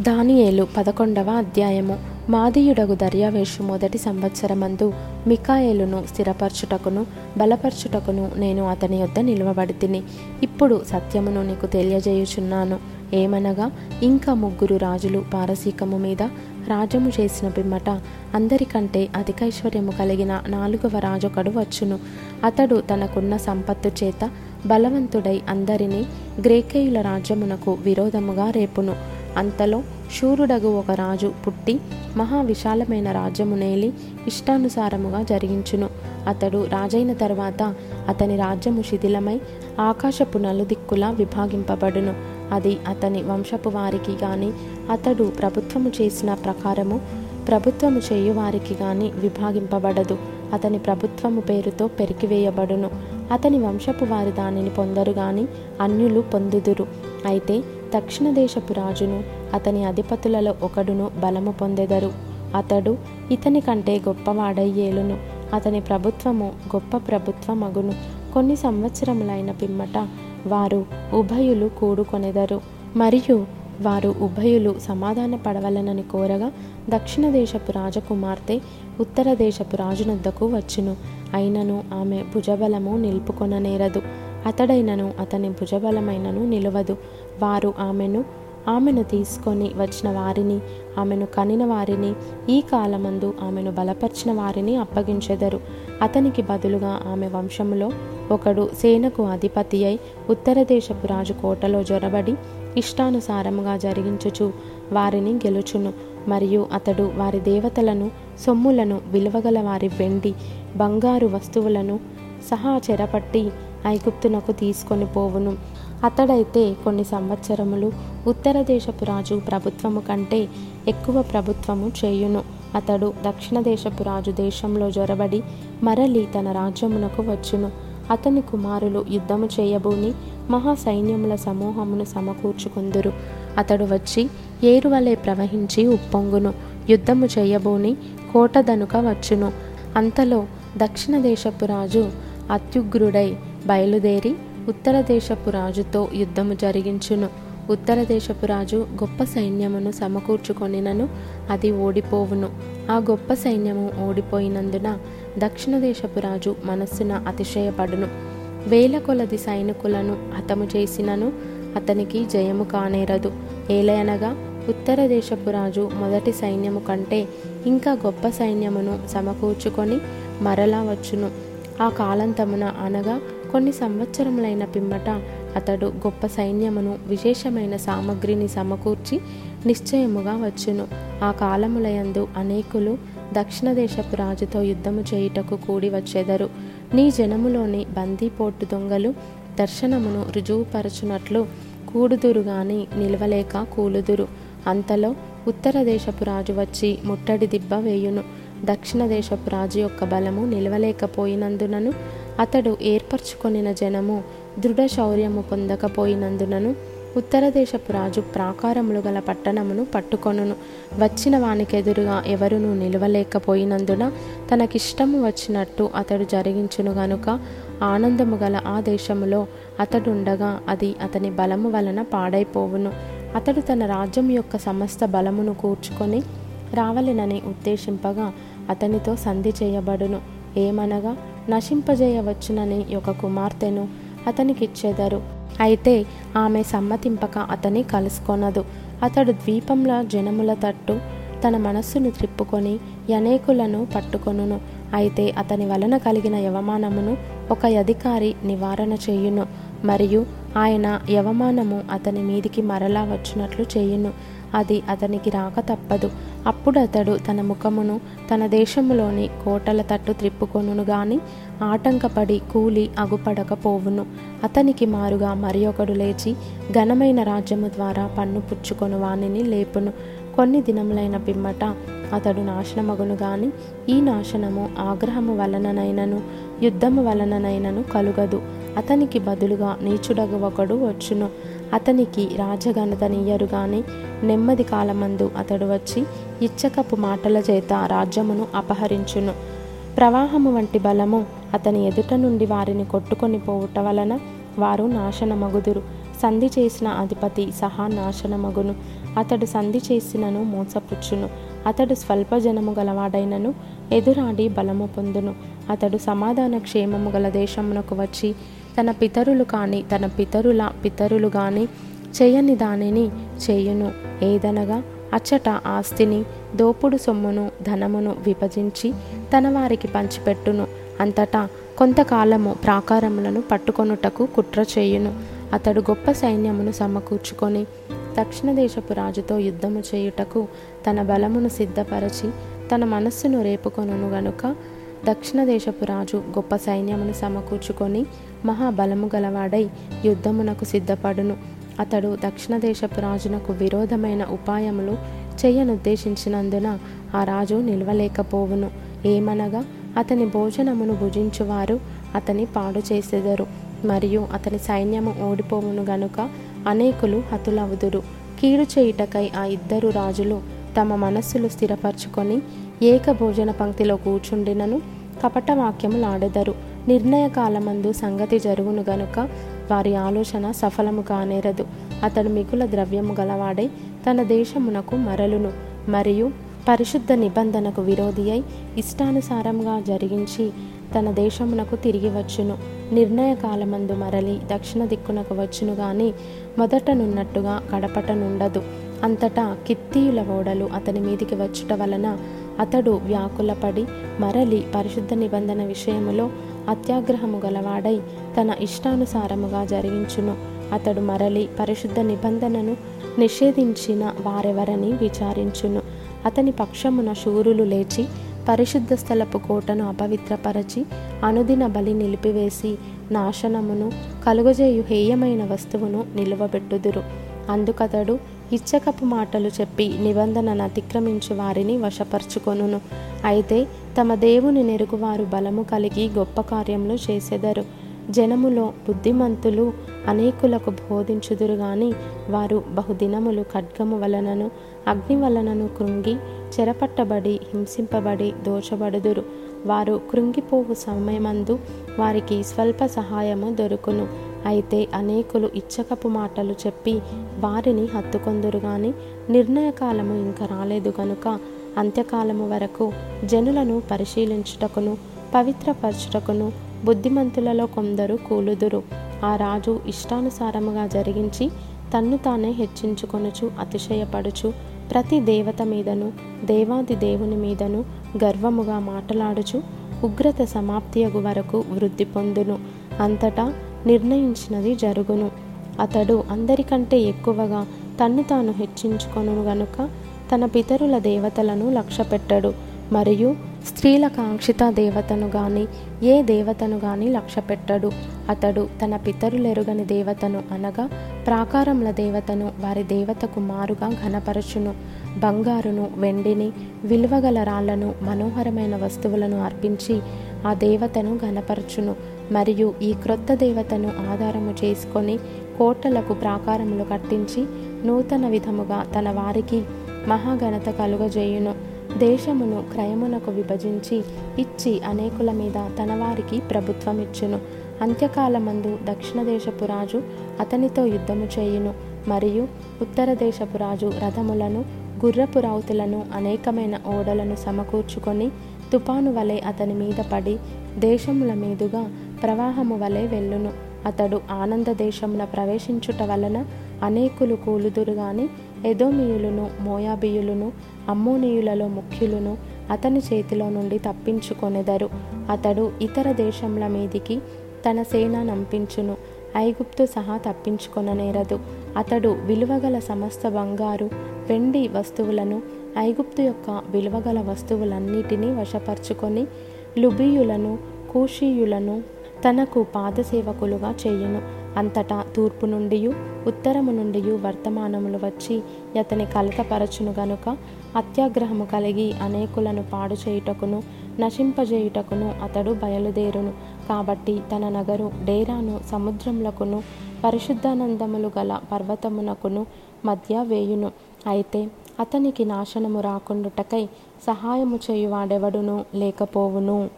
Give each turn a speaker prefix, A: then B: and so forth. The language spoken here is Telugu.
A: దానియేలు పదకొండవ అధ్యాయము. మాదీయుడగు దర్యావేషు మొదటి సంవత్సరమందు మికాయేలును స్థిరపరచుటకును బలపరచుటకును నేను అతని యొద్ద నిలువబడి తిని ఇప్పుడు సత్యమును నీకు తెలియజేయుచున్నాను. ఏమనగా ఇంకా ముగ్గురు రాజులు పారసీకము మీద రాజ్యము చేసిన పిమ్మట అందరికంటే అధికైశ్వర్యము కలిగిన నాలుగవ రాజొకడు వచ్చును. అతడు తనకున్న సంపత్తు చేత బలవంతుడై అందరినీ గ్రేకేయుల రాజ్యమునకు విరోధముగా రేపును. అంతలో శూరుడగు ఒక రాజు పుట్టి మహా విశాలమైన రాజ్యము నేలి ఇష్టానుసారముగా జరిగించును. అతడు రాజైన తర్వాత అతని రాజ్యము శిథిలమై ఆకాశపు నలుదిక్కులా విభాగింపబడును. అది అతని వంశపు వారికి గాని అతడు ప్రభుత్వము చేసిన ప్రకారము ప్రభుత్వము చేయువారికి గాని విభాగింపబడదు. అతని ప్రభుత్వము పేరుతో పెరికివేయబడును. అతని వంశపు వారి దానిని పొందరు గాని అన్యులు పొందుదురు. అయితే దక్షిణ దేశపు రాజును అతని అధిపతులలో ఒకడును బలము పొందెదరు. అతడు ఇతని కంటే గొప్పవాడయ్యేలును అతని ప్రభుత్వము గొప్ప ప్రభుత్వమగును. కొన్ని సంవత్సరములైన పిమ్మట వారు ఉభయులు కూడుకొనెదరు. మరియు వారు ఉభయులు సమాధాన పడవలనని కోరగా దక్షిణ దేశపు రాజకుమార్తె ఉత్తర దేశపు రాజునొద్దకు వచ్చును. అయినను ఆమె భుజబలము నిలుపుకొననేరదు. అతడైనను అతని భుజబలమైనను నిలవదు. వారు ఆమెను ఆమెను తీసుకొని వచ్చిన వారిని ఆమెను కనిన వారిని ఈ కాలమందు ఆమెను బలపరిచిన వారిని అప్పగించెదరు. అతనికి బదులుగా ఆమె వంశములో ఒకడు సేనకు అధిపతి అయి ఉత్తర దేశపు రాజు కోటలో జొరబడి ఇష్టానుసారముగా జరిగించుచు వారిని గెలుచును. మరియు అతడు వారి దేవతలను సొమ్ములను విలువగల వారి వెండి బంగారు వస్తువులను సహా చెరపట్టి ఐగుప్తునకు తీసుకొని పోవును. అతడైతే కొన్ని సంవత్సరములు ఉత్తర దేశపు రాజు ప్రభుత్వము కంటే ఎక్కువ ప్రభుత్వము చేయును. అతడు దక్షిణ దేశపు రాజు దేశంలో జొరబడి మరలి తన రాజ్యమునకు వచ్చును. అతని కుమారులు యుద్ధము చేయబూని మహా సైన్యముల సమూహమును సమకూర్చుకుందురు. అతడు వచ్చి ఏరువలే ప్రవహించి ఉప్పొంగును. యుద్ధము చేయబోని కోటదనుక వచ్చును. అంతలో దక్షిణ దేశపు రాజు అత్యుగ్రుడై బయలుదేరి ఉత్తర దేశపు రాజుతో యుద్ధము జరిగించును. ఉత్తర దేశపు రాజు గొప్ప సైన్యమును సమకూర్చుకొనినను అది ఓడిపోవును. ఆ గొప్ప సైన్యము ఓడిపోయినందున దక్షిణ దేశపు రాజు మనస్సున అతిశయపడును. వేల కొలది సైనికులను హతము చేసినను అతనికి జయము కానేరదు. ఏలయనగా ఉత్తర దేశపు రాజు మొదటి సైన్యము కంటే ఇంకా గొప్ప సైన్యమును సమకూర్చుకొని మరలా వచ్చును. ఆ కాలంతమున అనగా కొన్ని సంవత్సరములైన పిమ్మట అతడు గొప్ప సైన్యమును విశేషమైన సామగ్రిని సమకూర్చి నిశ్చయముగా వచ్చును. ఆ కాలములయందు అనేకులు దక్షిణ దేశపు రాజుతో యుద్ధము చేయుటకు కూడి వచ్చెదరు. నీ జనములోని బందీపోటు దొంగలు దర్శనమును రుజువుపరచునట్లు కూడుదురుగాని నిలవలేక కూలుదురు. అంతలో ఉత్తర దేశపు రాజు వచ్చి ముట్టడి దిబ్బ వేయును. దక్షిణ దేశపు రాజు యొక్క బలము నిలవలేకపోయినందునను అతడు ఏర్పరచుకొనిన జనము దృఢ శౌర్యము పొందకపోయినందునను ఉత్తర దేశపు రాజు ప్రాకారములు గల పట్టణమును పట్టుకొనును. వచ్చిన వానికెదురుగా ఎవరునూ నిలవలేకపోయినందున తనకిష్టము వచ్చినట్టు అతడు జరిగించును గనుక ఆనందము గల ఆ దేశములో అతడుండగా అది అతని బలము వలన పాడైపోవును. అతడు తన రాజ్యం యొక్క సమస్త బలమును కూర్చుకొని రావలెనని ఉద్దేశింపగా అతనితో సంధి చేయబడును. ఏమనగా నశింపజేయవచ్చునని ఒక కుమార్తెను అతనికిచ్చెదరు. అయితే ఆమె సమ్మతింపక అతని కలుసుకొనదు. అతడు ద్వీపంలో జనముల తట్టు తన మనస్సును త్రిప్పుకొని అనేకులను పట్టుకొనును. అయితే అతని వలన కలిగిన యవమానమును ఒక అధికారి నివారణ చేయును. మరియు ఆయన యవమానము అతని మీదికి మరలా వచ్చినట్లు చేయును. అది అతనికి రాక తప్పదు. అప్పుడు అతడు తన ముఖమును తన దేశములోని కోటల తట్టు త్రిప్పుకొనును గాని ఆటంకపడి కూలి అగుపడకపోవును. అతనికి మారుగా మరి ఒకడు లేచి ఘనమైన రాజ్యము ద్వారా పన్ను పుచ్చుకొను వానిని లేపును. కొన్ని దినములైన పిమ్మట అతడు నాశనమగును గాని ఈ నాశనము ఆగ్రహము వలననైనను యుద్ధము వలననైనను కలుగదు. అతనికి బదులుగా నీచుడగు ఒకడు వచ్చును. అతనికి రాజఘనతనియ్యరు గాని నెమ్మది కాలమందు అతడు వచ్చి ఇచ్చకపు మాటల చేత రాజ్యమును అపహరించును. ప్రవాహము వంటి బలము అతని ఎదుట నుండి వారిని కొట్టుకొని పోవుట వలన వారు నాశనమగుదురు. సంధి చేసిన అధిపతి సహా నాశనమగును. అతడు సంధి చేసినను మోసపుచ్చును. అతడు స్వల్ప జనము గలవాడైనను ఎదురాడి బలము పొందును. అతడు సమాధాన క్షేమము గల దేశమునకు వచ్చి తన పితరులు కాని తన పితరుల పితరులు గాని చేయని దానిని చేయును. ఏదనగా అచ్చట ఆస్తిని దోపుడు సొమ్మును ధనమును విభజించి తన వారికి పంచిపెట్టును. అంతటా కొంతకాలము ప్రాకారములను పట్టుకొనుటకు కుట్ర చేయును. అతడు గొప్ప సైన్యమును సమకూర్చుకొని దక్షిణ దేశపు రాజుతో యుద్ధము చేయుటకు తన బలమును సిద్ధపరచి తన మనస్సును రేపుకొనును గనుక దక్షిణ దేశపు రాజు గొప్ప సైన్యమును సమకూర్చుకొని మహాబలము గలవాడై యుద్ధమునకు సిద్ధపడును. అతడు దక్షిణ దేశపు రాజునకు విరోధమైన ఉపాయములు చేయనుద్దేశించినందున ఆ రాజు నిలవలేకపోవును. ఏమనగా అతని భోజనమును భుజించువారు అతని పాడు చేసెదరు. మరియు అతని సైన్యము ఓడిపోవును గనుక అనేకులు హతులవుదురు. కీడు చేయుటకై ఆ ఇద్దరు రాజులు తమ మనస్సులు స్థిరపరచుకొని ఏక భోజన పంక్తిలో కూర్చుండినను. కపట వాక్యములాడెదరు నిర్ణయ కాలమందు సంగతి జరుగును గనుక వారి ఆలోచన సఫలము కానేరదు అతడు మిగుల ద్రవ్యము గలవాడై తన దేశమునకు మరలును. మరియు పరిశుద్ధ నిబంధనకు విరోధి అయి ఇష్టానుసారంగా జరిగించి తన దేశమునకు తిరిగి వచ్చును. నిర్ణయ కాలమందు మరలి దక్షిణ దిక్కునకు వచ్చును గాని మొదటనున్నట్టుగా కడపటనుండదు అంతటా కిత్తీయుల ఓడలు అతని మీదికి వచ్చుట వలన అతడు వ్యాకులపడి మరలి పరిశుద్ధ నిబంధన విషయములో అత్యాగ్రహము గలవాడై తన ఇష్టానుసారముగా జరిగించును. అతడు మరలి పరిశుద్ధ నిబంధనను నిషేధించిన వారెవరని విచారించును. అతని పక్షమున శూరులు లేచి పరిశుద్ధ స్థలపు కోటను అపవిత్రపరచి అనుదిన బలి నిలిపివేసి నాశనమును కలుగజేయు హేయమైన వస్తువును నిలువబెట్టుదురు. అందుకతడు ఇచ్చకపు మాటలు చెప్పి నిబంధనను అతిక్రమించి వారిని వశపరుచుకొనును. అయితే తమ దేవుని నెరుగువారు బలము కలిగి గొప్ప కార్యములు చేసెదరు. జనములో బుద్ధిమంతులు అనేకులకు బోధించుదురు గాని వారు బహుదినములు ఖడ్గము వలనను అగ్ని వలనను కృంగి చెరపట్టబడి హింసింపబడి దోచబడుదురు. వారు కృంగిపోవు సమయమందు వారికి స్వల్ప సహాయము దొరుకును. అయితే అనేకులు ఇచ్చకపు మాటలు చెప్పి వారిని హత్తుకొందురు గాని నిర్ణయకాలము ఇంకా రాలేదు గనుక అంత్యకాలము వరకు జనులను పరిశీలించుటకును పవిత్రపరచుటకును బుద్ధిమంతులలో కొందరు కూలుదురు. ఆ రాజు ఇష్టానుసారముగా జరిగించి తన్ను తానే హెచ్చించుకొనుచు అతిశయపడుచు ప్రతి దేవత మీదను దేవాది దేవుని మీదను గర్వముగా మాటలాడుచు ఉగ్రత సమాప్తియగు వరకు వృద్ధి పొందును. అంతటా నిర్ణయించినది జరుగును. అతడు అందరికంటే ఎక్కువగా తన్ను తాను హెచ్చించుకొను గనుక తన పితరుల దేవతలను లక్ష్యపెట్టడు. మరియు స్త్రీల కాంక్షిత దేవతను గాని ఏ దేవతను గాని లక్ష్యపెట్టడు. అతడు తన పితరులెరుగని దేవతను అనగా ప్రాకారముల దేవతను వారి దేవతకు మారుగా ఘనపరచును. బంగారును వెండిని విలువగల రాళ్ళను మనోహరమైన వస్తువులను అర్పించి ఆ దేవతను ఘనపరచును. మరియు ఈ క్రొత్త దేవతను ఆధారము చేసుకొని కోటలకు ప్రాకారములు కట్టించి నూతన విధముగా తన వారికి మహాఘనత కలుగజేయును. దేశమును క్రయమునకు విభజించి ఇచ్చి అనేకుల మీద తన వారికి ప్రభుత్వం ఇచ్చును అంత్యకాలమందు దక్షిణ దేశపు రాజు అతనితో యుద్ధము చేయును. మరియు ఉత్తర దేశపు రాజు రథములను గుర్రపు రౌతులను అనేకమైన ఓడలను సమకూర్చుకొని తుపాను వలె అతని మీద పడి దేశముల మీదుగా ప్రవాహము వలె వెళ్ళును. అతడు ఆనంద దేశంలో ప్రవేశించుట వలన అనేకులు కూలుదురుగాని ఎదోమియులను మోయాబియులను అమ్మోనీయులలో ముఖ్యులను అతని చేతిలో నుండి తప్పించుకొనెదరు. అతడు ఇతర దేశంల మీదికి తన సేన నంపించును. ఐగుప్తు సహా తప్పించుకొననేరదు. అతడు విలువగల సమస్త బంగారు వెండి వస్తువులను ఐగుప్తు యొక్క విలువగల వస్తువులన్నిటినీ వశపరుచుకొని లుబీయులను కూషీయులను తనకు పాదసేవకులుగా చేయును. అంతటా తూర్పు నుండి ఉత్తరము నుండి వర్తమానములు వచ్చి అతని కలతపరచును గనుక అత్యాగ్రహము కలిగి అనేకులను పాడు చేయుటకును నశింపజేయుటకును అతడు బయలుదేరును. కాబట్టి తన నగరు డేరాను సముద్రములకును పరిశుద్ధానందములు గల పర్వతమునకును మధ్య వేయును. అయితే అతనికి నాశనము రాకుండుటకై సహాయము చేయువాడెవడును లేకపోవును.